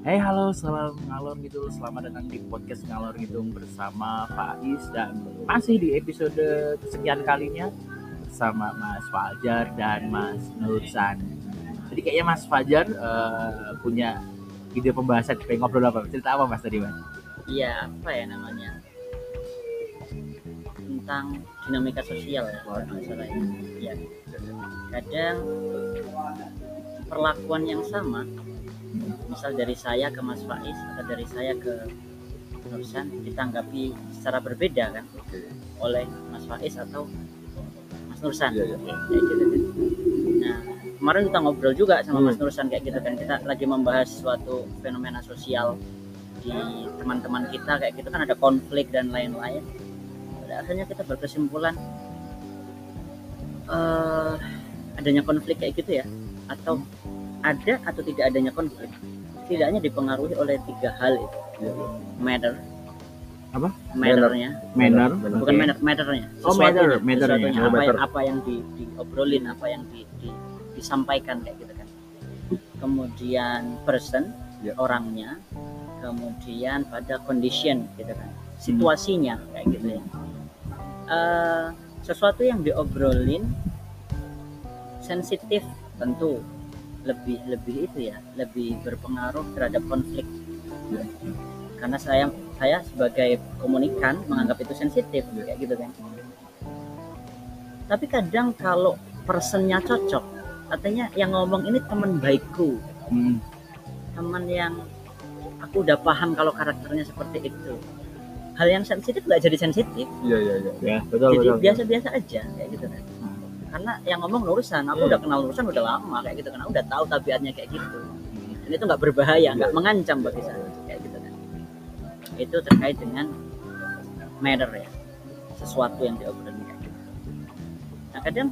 Hey halo, salam ngalor gitu. Selamat datang di podcast ngalor gitu bersama Pak Is dan masih di episode kesekian kalinya bersama Mas Fajar dan Mas Nursan. Jadi kayaknya Mas Fajar eh, punya ide pembahasan pengen ngobrol apa? Cerita apa Mas tadi Mas? Iya, apa ya namanya? Tentang dinamika sosial ya, kalau nggak salah ya. Iya. Kadang perlakuan yang sama, misal dari saya ke Mas Faiz atau dari saya ke Nursan ditanggapi secara berbeda kan oleh Mas Faiz atau Mas Nursan. Iya, iya. Kayak gitu kan. Nah, kemarin kita ngobrol juga sama Hmm. Mas Nursan kayak gitu kan. Kita lagi membahas suatu fenomena sosial di teman-teman kita kayak gitu kan ada konflik dan lain-lain. Pada akhirnya kita berkesimpulan eh adanya konflik kayak gitu ya atau ada atau tidak adanya konflik setidaknya dipengaruhi oleh tiga hal itu matter Apa? matternya Manner. bukan Oke. manner matternya Oh, matter, Sesuatunya, matternya. Oh, apa yang matter. apa yang di, diobrolin apa yang di, di- disampaikan kayak gitu kan kemudian person Ya. orangnya kemudian pada condition gitu kan situasinya kayak gitu ya Eh, sesuatu yang diobrolin sensitif tentu lebih lebih itu ya lebih berpengaruh terhadap konflik Ya. karena saya saya sebagai komunikan menganggap itu sensitif kayak gitu kan tapi kadang kalau personnya cocok artinya yang ngomong ini teman baikku Hmm. teman yang aku udah paham kalau karakternya seperti itu hal yang sensitif nggak jadi sensitif Iya iya iya. Ya, betul jadi betul. biasa-biasa aja kayak gitu kan karena yang ngomong urusan aku udah kenal urusan udah lama kayak gitu kan. Aku udah tahu tabiatnya kayak gitu. Dan itu nggak berbahaya nggak mengancam bagi saya kayak gitu kan. Itu terkait dengan matter ya. Sesuatu yang diobrolin kayak gitu. Nah kadang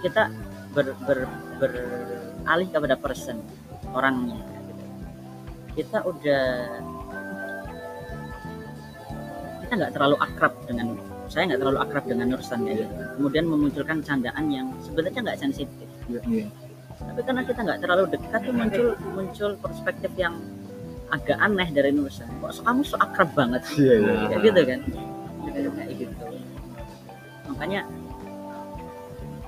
kita ber, ber, beralih kepada person orangnya gitu. kita udah kita nggak terlalu akrab dengan saya nggak terlalu akrab dengan Nursan kayak gitu. kemudian memunculkan candaan yang sebenarnya nggak sensitif Iya. tapi karena kita nggak terlalu dekat tuh muncul muncul perspektif yang agak aneh dari Nursan kok so- kamu so akrab banget Iya iya. Nah. kayak gitu kan kayak gitu makanya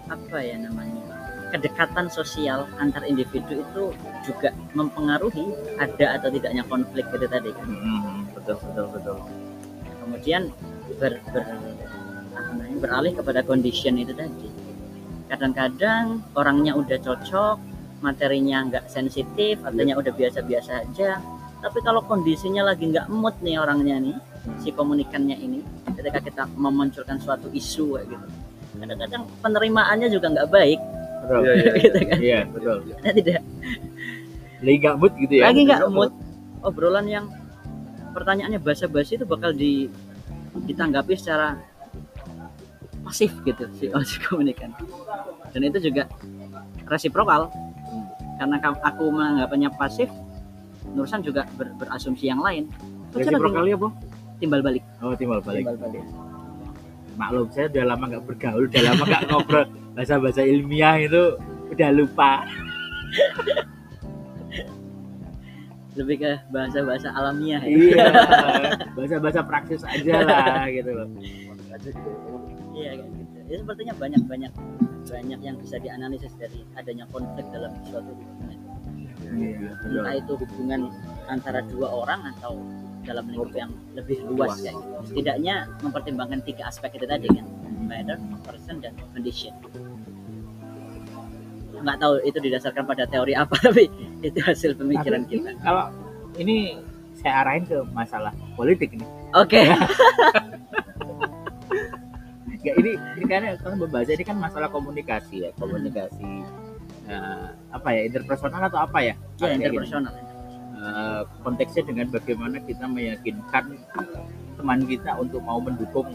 apa ya namanya kedekatan sosial antar individu itu juga mempengaruhi ada atau tidaknya konflik itu tadi kan Hmm, betul betul betul. Kemudian ber, ber- namanya, beralih kepada condition itu tadi kadang-kadang orangnya udah cocok materinya nggak sensitif artinya udah biasa-biasa aja tapi kalau kondisinya lagi nggak mood nih orangnya nih si komunikannya ini ketika kita memunculkan suatu isu kayak gitu kadang-kadang penerimaannya juga nggak baik Betul. Iya iya. gitu kan Iya, betul. Karena tidak Lagi gak mood gitu ya. lagi nggak nggak mood obrolan yang pertanyaannya basa-basi itu bakal di ditanggapi secara pasif gitu si, si komunikan. Dan itu juga resiprokal. Karena aku menganggapnya pasif Nursan juga ber- berasumsi yang lain. Reciprocally apa? timbal balik. Oh, timbal balik. timbal balik. Maklum, saya udah lama nggak bergaul, udah lama nggak ngobrol. Bahasa-bahasa ilmiah itu udah lupa. Lebih ke bahasa-bahasa alamiah ya. iya, bahasa-bahasa praktis aja lah gitu loh. Iya kayak gitu. Ya sepertinya banyak banyak banyak yang bisa dianalisis dari adanya konflik dalam suatu hubungan. Iya, Entah itu hubungan antara dua orang atau dalam lingkup yang lebih luas kayak gitu. Setidaknya mempertimbangkan tiga aspek itu tadi kan, matter, person, dan condition. Nggak tahu itu didasarkan pada teori apa tapi itu hasil pemikiran Tapi kita. ini Kalau ini saya arahin ke masalah politik nih. Oke. Ya, ini ini karena kan membahas ini kan masalah komunikasi ya, komunikasi eh, apa ya interpersonal atau apa ya? Ya, gini. interpersonal. Eh, konteksnya dengan bagaimana kita meyakinkan teman kita untuk mau mendukung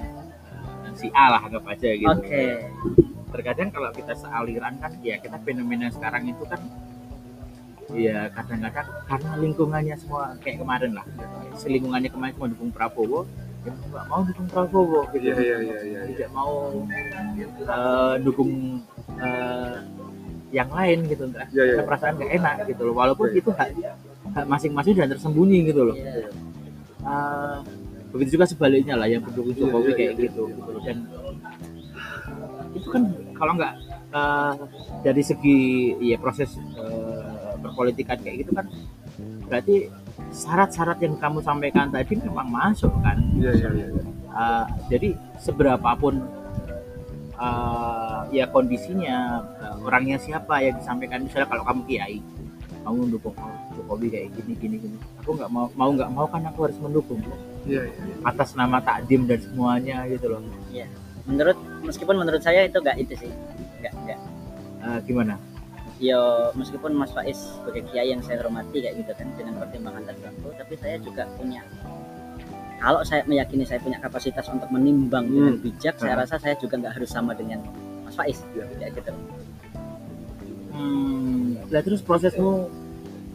si A lah anggap aja gitu. Oke. Terkadang kalau kita sealiran kan ya kita fenomena sekarang itu kan ya kadang-kadang karena lingkungannya semua kayak kemarin lah si lingkungannya kemarin cuma dukung Prabowo ya nggak mau dukung Prabowo gitu Iya iya iya iya. tidak mau eh, dukung eh, yang lain gitu enggak iya. ada perasaan nggak enak gitu loh walaupun Iya. itu hak hak masing-masing dan tersembunyi gitu loh Iya. Ah, begitu juga sebaliknya lah yang pendukung Jokowi iya, kayak iya. gitu gitu loh. dan itu kan kalau nggak eh, dari segi ya proses eh, perpolitikan kayak gitu kan berarti syarat-syarat yang kamu sampaikan tadi memang masuk kan? Iya iya iya Uh, jadi seberapapun uh, ya kondisinya uh, orangnya siapa yang disampaikan misalnya kalau kamu kiai kamu mendukung Jokowi kayak gini gini gini aku nggak mau mau nggak mau kan aku harus mendukung iya iya atas nama takdim dan semuanya gitu loh menurut meskipun menurut saya itu enggak itu sih. Enggak enggak Uh, gimana? Yo meskipun Mas Faiz sebagai kiai yang saya hormati kayak gitu kan dengan pertimbangan tertentu tapi saya juga punya kalau saya meyakini saya punya kapasitas untuk menimbang dengan bijak saya Ah. rasa saya juga nggak harus sama dengan Mas Faiz. Iya. ya gitu. Hmm, lah terus prosesmu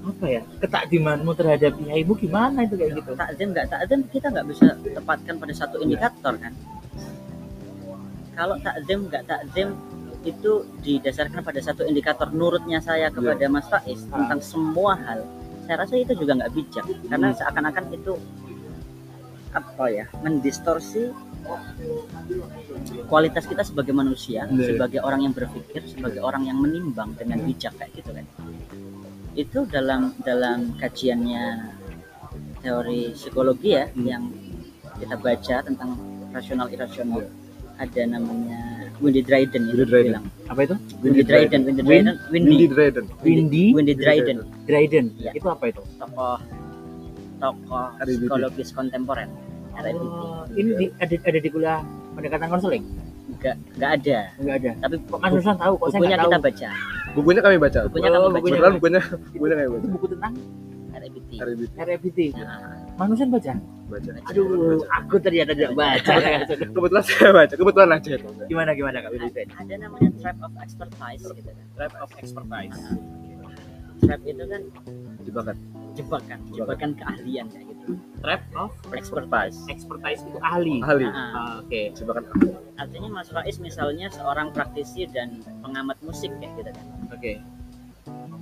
apa ya? Ketakdimanmu terhadap kiaimu gimana itu kayak gitu? takzim nggak takzim kita nggak bisa tepatkan pada satu indikator kan kalau takzim nggak takzim itu didasarkan pada satu indikator nurutnya saya kepada Mas Faiz tentang semua hal. Saya rasa itu juga nggak bijak karena seakan-akan itu apa ya mendistorsi kualitas kita sebagai manusia Iya. sebagai orang yang berpikir sebagai orang yang menimbang dengan bijak kayak gitu kan. Itu dalam dalam kajiannya teori psikologi ya Hmm. yang kita baca tentang rasional irasional ada namanya Windy Dryden Windy itu Dryden. bilang. Apa itu? Windy Dryden Windy Win- Dryden Windy Windy Dryden. Windy Windy Dryden. Dryden. Iya. itu apa itu? Tokoh tokoh RBT. psikologis kontemporer RBT Oh, ini di, ada ada di kuliah pendekatan konseling? Enggak enggak ada. Enggak ada. Tapi kok Mas Nusan tahu? Kok saya bukunya nggak kita tahu? baca. Bukunya kami baca. Bukunya Oh, kami baca. bukunya. bukunya? bukunya kami itu baca buku tentang RBT RBT RFBT Nah, Mas Nusan baca baca aduh aku ternyata tidak baca. Kebetulan saya baca kebetulan aja itu gimana gimana kak Dryden ada namanya trap of expertise gitu. Kan Tribe of Expertise. Trap itu kan jebakan. Jebakan jebakan. keahlian kayak gitu. Tribe of expertise. Expertise itu ahli. Ahli. Nah, Ah, oke. jebakan. Artinya Mas Faiz misalnya seorang praktisi dan pengamat musik kayak gitu kan. Oke.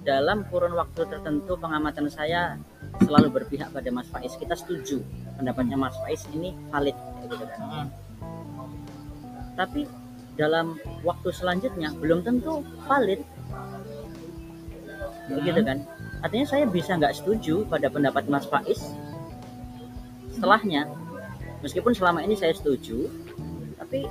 Dalam kurun waktu tertentu pengamatan saya selalu berpihak pada Mas Faiz. Kita setuju pendapatnya Mas Faiz ini valid gitu kan. Hmm. tapi dalam waktu selanjutnya belum tentu valid. Hmm. begitu kan. Artinya saya bisa nggak setuju pada pendapat Mas Faiz setelahnya. Meskipun selama ini saya setuju tapi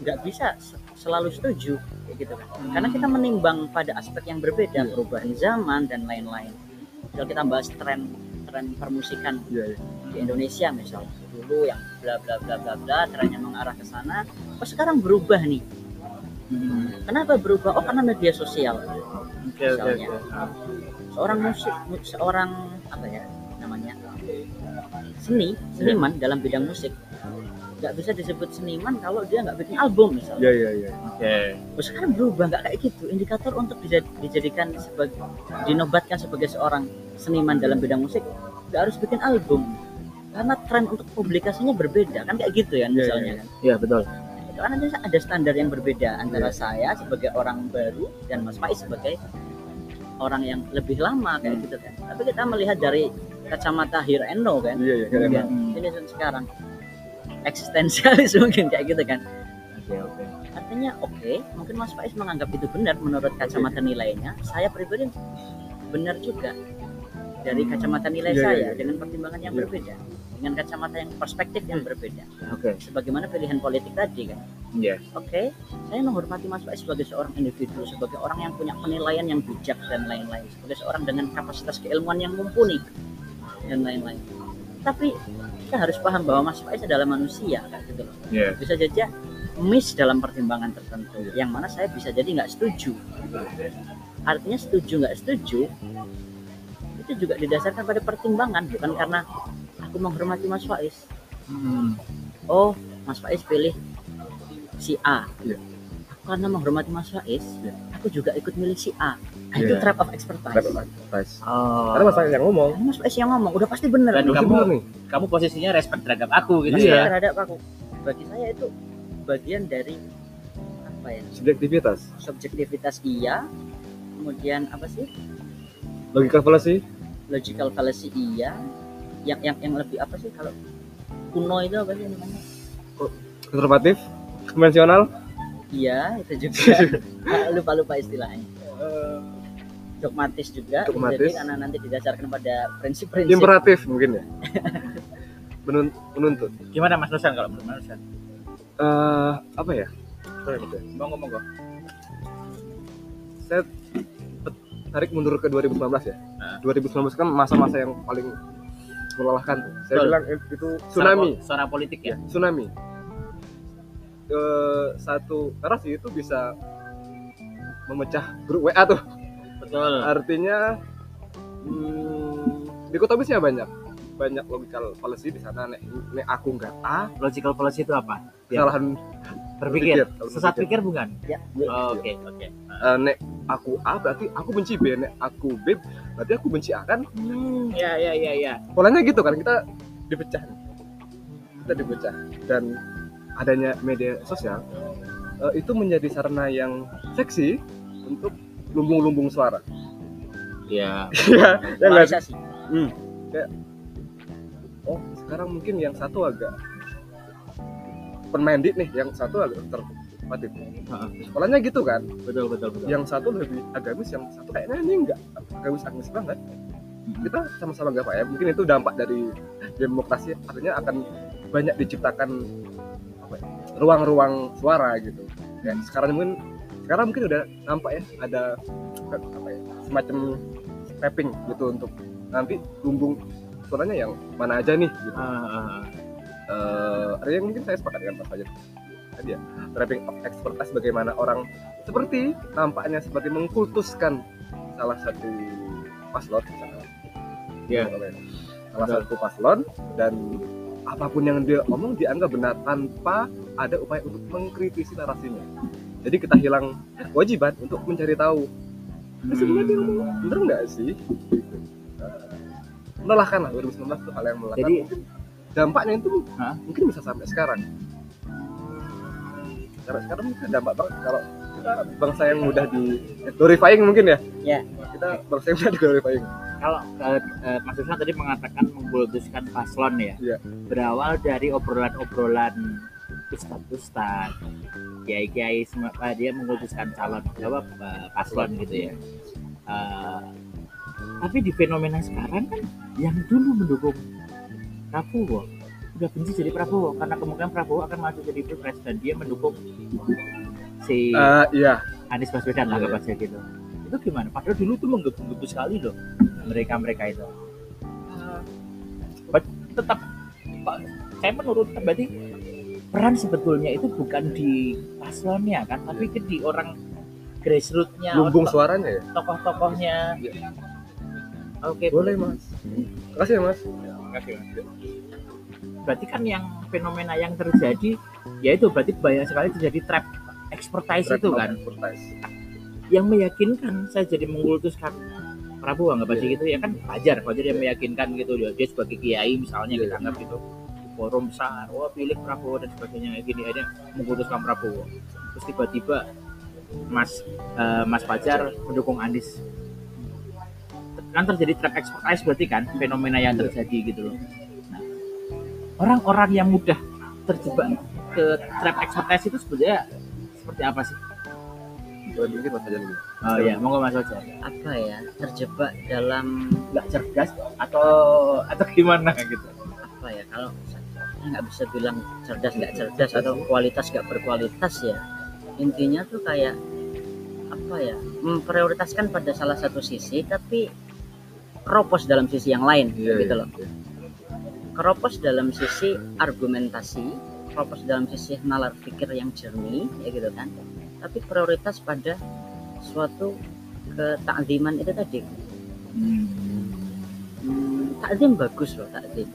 nggak bisa se- selalu setuju kayak gitu kan. Karena kita menimbang pada aspek yang berbeda perubahan zaman dan lain-lain kalau kita bahas tren tren permusikan iya iya di Indonesia misalnya dulu yang bla bla bla bla bla trennya mengarah ke sana oh sekarang berubah nih Hmm. kenapa berubah oh karena media sosial Misalnya. seorang musik mu- seorang apa ya namanya seni seniman dalam bidang musik nggak bisa disebut seniman kalau dia nggak bikin album misalnya. Iya iya iya. Oke. Oh, sekarang berubah nggak kayak gitu. Indikator untuk dijad- dijadikan sebagai dinobatkan sebagai seorang seniman dalam bidang musik nggak harus bikin album. Karena tren untuk publikasinya berbeda kan kayak gitu ya Iya, misalnya. iya, kan ya betul. Itu kan ada, standar yang berbeda antara Iya. saya sebagai orang baru dan Mas Faiz sebagai orang yang lebih lama kayak Hmm. gitu kan. Tapi kita melihat dari kacamata now kan? Iya iya iya Hmm. ini sekarang eksistensialis mungkin kayak gitu kan. Oke oke. Artinya oke mungkin Mas Faiz menganggap itu benar menurut kacamata nilainya. Saya pribadi benar juga dari kacamata nilai Iya, iya, saya iya. dengan pertimbangan yang Iya. berbeda dengan kacamata yang perspektif yang berbeda. Oke. Sebagaimana pilihan politik tadi kan. Iya. Oke saya menghormati Mas Faiz sebagai seorang individu sebagai orang yang punya penilaian yang bijak dan lain-lain sebagai seorang dengan kapasitas keilmuan yang mumpuni dan lain-lain tapi kita harus paham bahwa Mas Faiz adalah manusia kayak gitu loh iya bisa saja miss dalam pertimbangan tertentu yang mana saya bisa jadi nggak setuju artinya setuju nggak setuju itu juga didasarkan pada pertimbangan bukan karena aku menghormati Mas Faiz Hmm. oh Mas Faiz pilih si A. Aku karena menghormati Mas Faiz Iya. aku juga ikut milih si A Nah, itu Iya. trap of expertise. Trap of advice. Oh. karena masalah yang ngomong. Mas Faiz yang ngomong udah pasti bener. Dan Berarti kamu- bener nih. kamu posisinya respect terhadap aku gitu. Iya. ya terhadap aku. Bagi saya itu bagian dari apa ya? Subjektivitas. Subjektivitas iya. Kemudian apa sih? Logika fallacy. Logical fallacy iya. Yang yang yang lebih apa sih kalau kuno itu apa sih namanya? Konservatif? Konvensional? Iya itu juga. Lupa lupa istilahnya dogmatis juga Dogmatis. jadi karena nanti didasarkan pada prinsip-prinsip imperatif mungkin ya Menun- menuntut Gimana Mas Nusan kalau menurut Mas Nusan? Eh, apa ya ya. Monggo monggo. saya tarik mundur ke 2019 ya Nah. 2019 kan masa-masa yang paling melelahkan tuh. saya Betul. bilang itu tsunami Suara, suara politik ya. tsunami Eh, satu narasi itu bisa memecah grup WA tuh Betul. artinya hmm, dikotomisnya banyak banyak logical policy di sana nek, nek aku nggak A Logical policy itu apa? Ya. kesalahan Berpikir. Berpikir, Sesat pikir bukan? ya Oh, Oke, oke. eh, nek aku A berarti aku benci B nek aku B berarti aku benci A kan Hmm, ya ya ya ya. polanya gitu kan kita dipecah kita dipecah dan adanya media sosial eh, itu menjadi sarana yang seksi untuk lumbung-lumbung suara. Ya. ya ya nggak sih? polarisasi oh sekarang mungkin yang satu agak penmendit nih yang satu agak konservatif sekolahnya gitu kan? Betul betul betul. yang satu lebih agamis yang satu kayaknya ini enggak agamis agamis banget. Kita sama-sama nggak ya? Mungkin itu dampak dari demokrasi artinya akan banyak diciptakan ya, ruang-ruang suara gitu. Ya sekarang mungkin sekarang mungkin udah nampak ya ada apa ya semacam tapping gitu untuk nanti lumbung suaranya yang mana aja nih gitu Ah, ah. eh artinya mungkin saya sepakat dengan Mas Fajar tadi ya trapping of expertise bagaimana orang seperti nampaknya seperti mengkultuskan salah satu paslon misalnya. Iya. salah Betul. satu paslon dan apa pun yang dia omong dianggap benar tanpa ada upaya untuk mengkritisi narasinya jadi kita hilang kewajiban untuk mencari tahu "Eh, sebenarnya ngomong bener nggak sih gitu. Eh, melelahkan lah 2019 itu hal yang melelahkan Jadi- Mungkin dampaknya itu Hah? mungkin bisa sampai sekarang sampai sekarang mungkin dampak banget kalau kita bangsa yang mudah di glorifying mungkin ya Ya. kita bangsa yang mudah di glorifying Kalau eh, eh, Mas Ruslan tadi mengatakan mengkultuskan paslon ya. Iya. Berawal dari obrolan-obrolan ustad-ustad, kiai-kiai semua eh, dia mengkultuskan calon apa eh, paslon gitu ya. Eh, tapi di fenomena sekarang kan yang dulu mendukung Prabowo udah benci jadi Prabowo karena kemungkinan Prabowo akan maju jadi pilpres dan dia mendukung si Eh, iya Anies Baswedan lah aja gitu. Itu gimana? Padahal dulu tuh menggebu-gebu sekali loh mereka-mereka itu. But tetap Pak, saya menurut berarti peran sebetulnya itu bukan di paslonnya kan, tapi ke di orang grassrootsnya, lumbung to- suaranya ya tokoh-tokohnya. Oke, boleh mas makasih ya mas Makasih, Mas. Berarti kan yang fenomena yang terjadi yaitu berarti banyak sekali terjadi trap expertise itu kan Expertise. yang meyakinkan saya jadi mengkultuskan Prabowo nggak pasti gitu ya kan wajar wajar dia meyakinkan gitu dia, sebagai kiai misalnya Iya. kita anggap gitu forum besar wah pilih Prabowo dan sebagainya kayak gini aja mengkultuskan Prabowo terus tiba-tiba Mas eh, Mas Fajar mendukung Anies kan terjadi trap expertise berarti kan fenomena yang Iya. terjadi gitu loh nah, orang-orang yang mudah terjebak ke trap expertise itu sebenarnya seperti apa sih? mungkin mas aja dulu Oh iya, monggo Mas Fajar. apa ya terjebak dalam nggak cerdas atau atau gimana gitu apa ya kalau nggak bisa bilang cerdas nggak cerdas atau kualitas nggak berkualitas ya. Intinya tuh kayak apa ya memprioritaskan pada salah satu sisi tapi keropos dalam sisi yang lain Iya, gitu loh. keropos dalam sisi argumentasi keropos dalam sisi nalar pikir yang jernih ya gitu kan. Tapi prioritas pada suatu ketakziman itu tadi. Hmm, takzim bagus loh takzim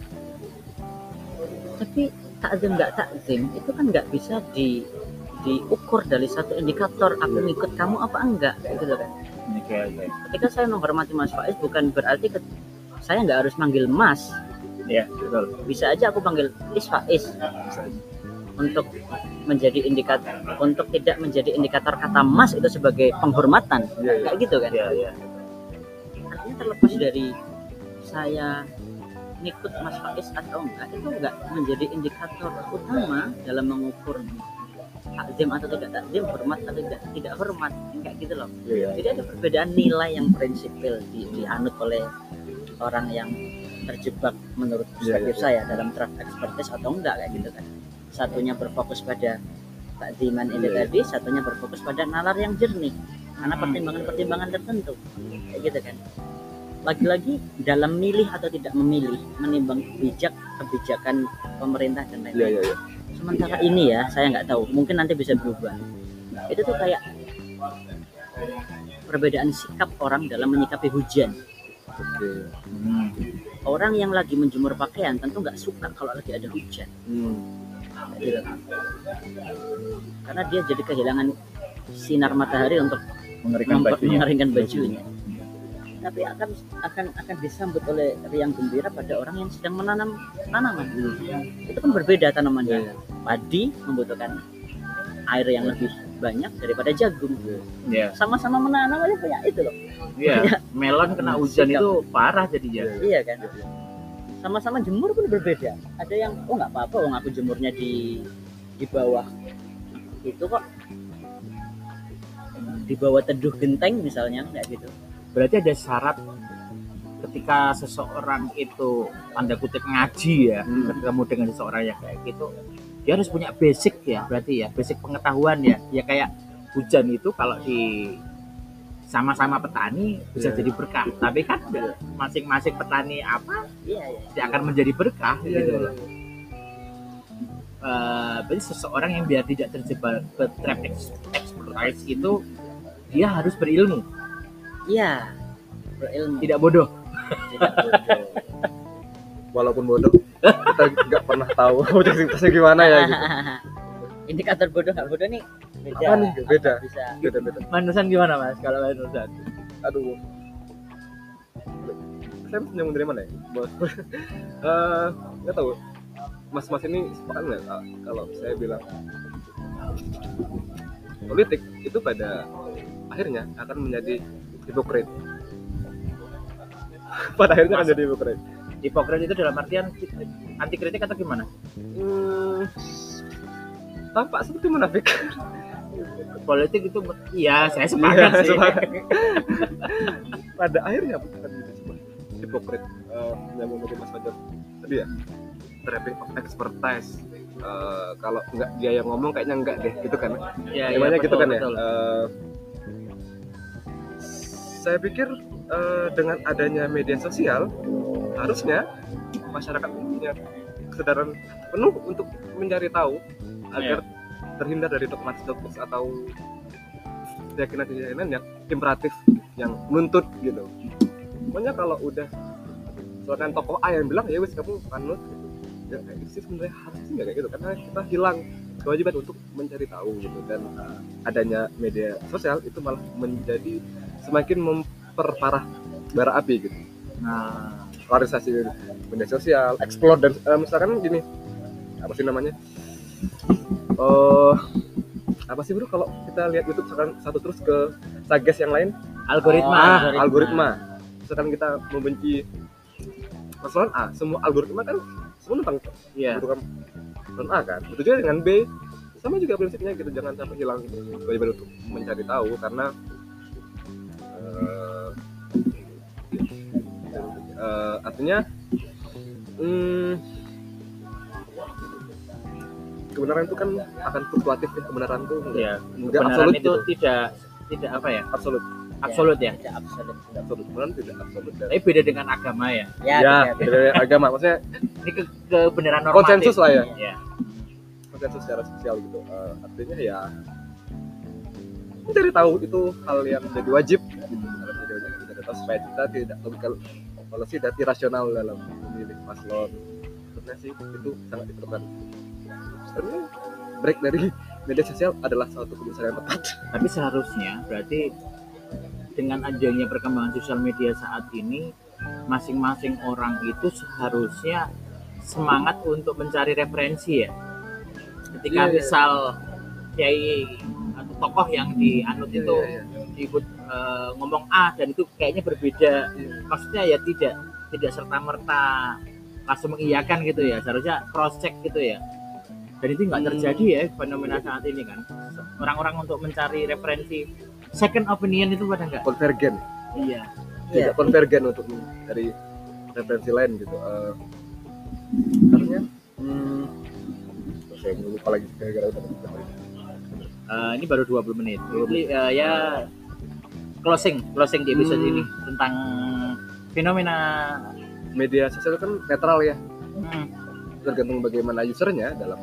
tapi takzim nggak takzim itu kan nggak bisa di diukur dari satu indikator aku ngikut kamu apa enggak gitu kan oke oke ketika saya menghormati Mas Faiz bukan berarti ke- saya nggak harus manggil Mas. Ya betul. Bisa aja aku panggil Is Faiz. Untuk menjadi indikator untuk tidak menjadi indikator kata Mas itu sebagai penghormatan. Iya, iya. kayak gitu kan? Ya ya artinya terlepas dari saya ngikut Mas Faiz atau enggak itu enggak menjadi indikator utama dalam mengukur takzim atau tidak takzim hormat atau tidak tidak hormat enggak gitu loh Iya. jadi ada perbedaan nilai yang prinsipil di, dianut oleh orang yang terjebak menurut Iya, perspektif iya, saya dalam draft expertise atau enggak kayak gitu kan satunya berfokus pada takziman ini Iya, iya. tadi satunya berfokus pada nalar yang jernih karena Hmm. pertimbangan-pertimbangan tertentu kayak gitu kan lagi-lagi dalam milih atau tidak memilih menimbang bijak kebijakan pemerintah dan Iya, lain-lain iya, iya. sementara ini ya saya nggak tahu mungkin nanti bisa berubah itu tuh kayak perbedaan sikap orang dalam menyikapi hujan Oke. Hmm. orang yang lagi menjemur pakaian tentu nggak suka kalau lagi ada hujan Hmm. gitu. karena dia jadi kehilangan sinar matahari untuk bajunya. mengeringkan bajunya tapi akan akan akan disambut oleh riang gembira pada orang yang sedang menanam tanaman itu kan berbeda tanamannya iya. padi membutuhkan air yang lebih banyak daripada jagung Iya. sama-sama menanam aja punya itu loh Iya. Melon kena hujan Sikap. itu parah jadinya. iya kan sama-sama jemur pun berbeda ada yang oh nggak apa-apa oh aku jemurnya di di bawah itu kok di bawah teduh genteng misalnya kayak gitu Berarti ada syarat ketika seseorang itu tanda kutip ngaji ya, Hmm. ketemu dengan seseorang yang kayak gitu, dia harus punya basic ya, berarti ya, basic pengetahuan ya. Ya kayak hujan itu kalau di sama-sama petani bisa Iya. jadi berkah, tapi kan masing-masing petani apa iya iya tidak akan menjadi berkah Iya, gitu loh. Eh, berarti seseorang yang biar tidak terjebak ke trap expertise itu dia harus berilmu, iya berilmu tidak bodoh. tidak bodoh Walaupun bodoh, kita nggak pernah tahu produktivitasnya gimana ya gitu. indikator bodoh nggak bodoh nih beda Apa nih? Beda. bisa Beda-beda. Manusan gimana mas kalau manusan? Aduh. Saya nyambung dari mana ya? Bos. Eh, nggak tahu. Mas-mas ini sepakat nggak ah, kalau saya bilang politik itu pada akhirnya akan menjadi hipokrit. pada akhirnya Mas- jadi hipokrit. Hipokrit itu dalam artian anti kritik atau gimana? Hmm, tampak seperti munafik. Politik itu iya saya sepakat Iya, sih. sepakat. pada akhirnya sebuah hipokrit Eh, nyambung dari Mas Fajar tadi ya trapping of expertise Eh, kalau nggak dia yang ngomong kayaknya enggak deh gitu kan Iya, iya, Namanya gitu betul, kan ya betul. Saya pikir eh, dengan adanya media sosial harusnya masyarakat punya kesadaran penuh untuk mencari tahu agar terhindar dari dogmatis-dogmatis atau keyakinan-keyakinan yang imperatif yang menuntut gitu. Pokoknya kalau udah misalkan tokoh A yang bilang ya wis kamu panut gitu ya kayak gitu sih sebenarnya. Harus sih nggak kayak gitu karena kita hilang kewajiban untuk mencari tahu gitu. Dan uh, adanya media sosial itu malah menjadi semakin memperparah bara api gitu Nah, polarisasi media sosial explore dan eh, misalkan gini apa sih namanya oh apa sih bro kalau kita lihat YouTube misalkan satu terus ke sages yang lain algoritma. Oh, ah, algoritma. algoritma. misalkan kita membenci paslon A semua algoritma kan semua tentang Iya. kebutuhan paslon A kan begitu juga dengan B sama juga prinsipnya gitu jangan sampai hilang kewajiban untuk mencari tahu karena eh, artinya hmm, kebenaran itu kan akan fluktuatif ya kebenaran itu Iya. enggak Kebenaran absolut itu gitu. tidak tidak apa ya? absolut Absolut ya. tidak absolut tidak absolut kebenaran tidak absolut dan Tapi beda dengan agama ya. ya, ya beda, beda. dari agama maksudnya Ini ke kebenaran normatif. konsensus lah ya Iya. konsensus secara sosial gitu Eh, artinya ya mencari tahu itu hal yang menjadi wajib gitu menjadi wajib mencari tahu supaya kita tidak logikal policy dan irasional dalam memilih paslon sebenarnya sih itu sangat diperlukan sebenarnya break dari media sosial adalah suatu keputusan yang tepat Tapi seharusnya berarti dengan adanya perkembangan sosial media saat ini masing-masing orang itu seharusnya semangat untuk mencari referensi ya. Ketika Iya, iya. misal kiai atau tokoh yang dianut itu Iya, iya, ikut eh, ngomong A dan itu kayaknya berbeda, maksudnya ya tidak tidak serta merta langsung mengiyakan gitu ya. Seharusnya cross check gitu ya. Dan itu nggak Hmm. terjadi ya fenomena saat ini kan. Orang-orang untuk mencari referensi second opinion itu pada nggak? Konvergen. Iya. Tidak konvergen untuk dari referensi lain gitu. Eh, artinya hmm, saya lupa lagi? Gara-gara udah. Eh, ini baru 20 menit. Jadi, eh, ya closing closing di episode Hmm. ini tentang fenomena media sosial kan netral ya. Hmm, tergantung bagaimana usernya dalam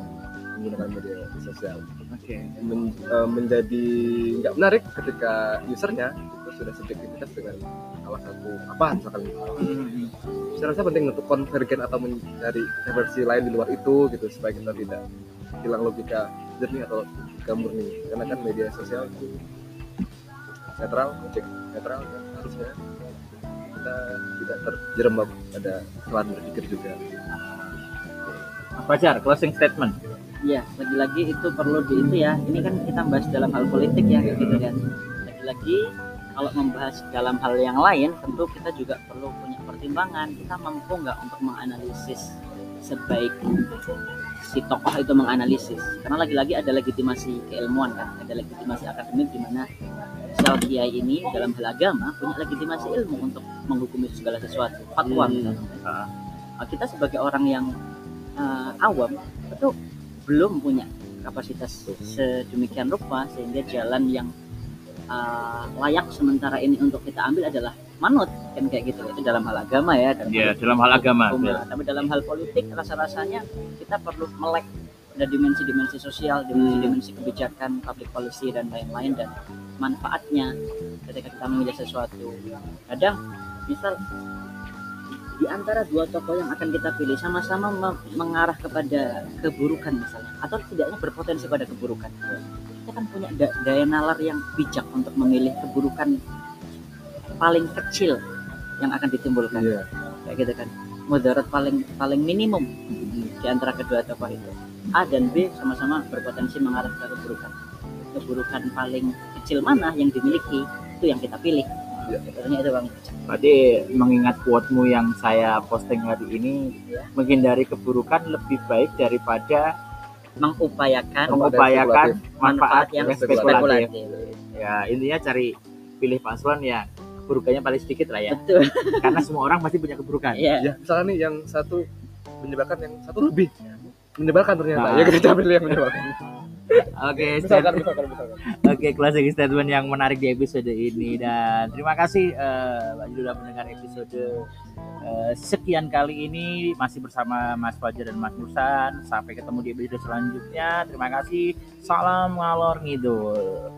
menggunakan media sosial. Oke. Men- eh, menjadi nggak menarik ketika usernya itu sudah subjektivitas dengan salah satu apa misalkan. Hmm, saya rasa penting untuk konvergen atau mencari versi lain di luar itu gitu supaya kita tidak hilang logika jernih atau logika murni. Karena kan media sosial itu netral objek netral kan harusnya kita tidak terjerembab pada kesalahan berpikir juga Fajar closing statement Iya, lagi-lagi itu perlu di itu ya. Ini kan kita bahas dalam hal politik ya, kayak gitu kan. Lagi-lagi kalau membahas dalam hal yang lain, tentu kita juga perlu punya pertimbangan. Kita mampu nggak untuk menganalisis sebaik si tokoh itu menganalisis. Karena lagi-lagi ada legitimasi keilmuan kan, ada legitimasi akademik di mana Sel Kiai ini dalam hal agama punya legitimasi ilmu untuk menghukumi segala sesuatu. Fatwa Hmm. Ah. Uh, kita sebagai orang yang uh, awam itu belum punya kapasitas sedemikian rupa sehingga jalan yang uh, layak sementara ini untuk kita ambil adalah manut kan kayak gitu itu dalam hal agama ya dalam ya hal dalam hal agama hukum betul. lah. tapi dalam hal politik rasa-rasanya kita perlu melek ada dimensi-dimensi sosial dimensi-dimensi kebijakan public policy dan lain-lain dan manfaatnya ketika kita memilih sesuatu. Kadang misal di antara dua tokoh yang akan kita pilih sama-sama me- mengarah kepada keburukan misalnya atau setidaknya berpotensi pada keburukan. Kita kan punya da- daya nalar yang bijak untuk memilih keburukan paling kecil yang akan ditimbulkan. Iya. Kayak gitu kan. Mudarat paling paling minimum di antara kedua tokoh itu A dan B sama-sama berpotensi mengarah ke keburukan. Keburukan paling kecil mana yang dimiliki itu yang kita pilih. Iya. Sebetulnya itu bang. Tadi mengingat quote-mu yang saya posting hari ini, menghindari keburukan lebih baik daripada mengupayakan mengupayakan manfaat yang yang spekulatif. spekulatif. Ya intinya cari pilih paslon yang keburukannya paling sedikit lah ya, betul. Karena semua orang pasti punya keburukan. ya ya misalnya nih yang satu menyebarkan yang satu lebih menyebarkan ternyata Nah. ya kita pilih yang menyebarkan Oke, misalkan stat- misalkan misalkan oke closing statement yang menarik di episode ini dan terima kasih eh, Pak sudah mendengar episode eh, sekian kali ini masih bersama Mas Fajar dan Mas Nusan. Sampai ketemu di episode selanjutnya. Terima kasih. Salam ngalor ngidul.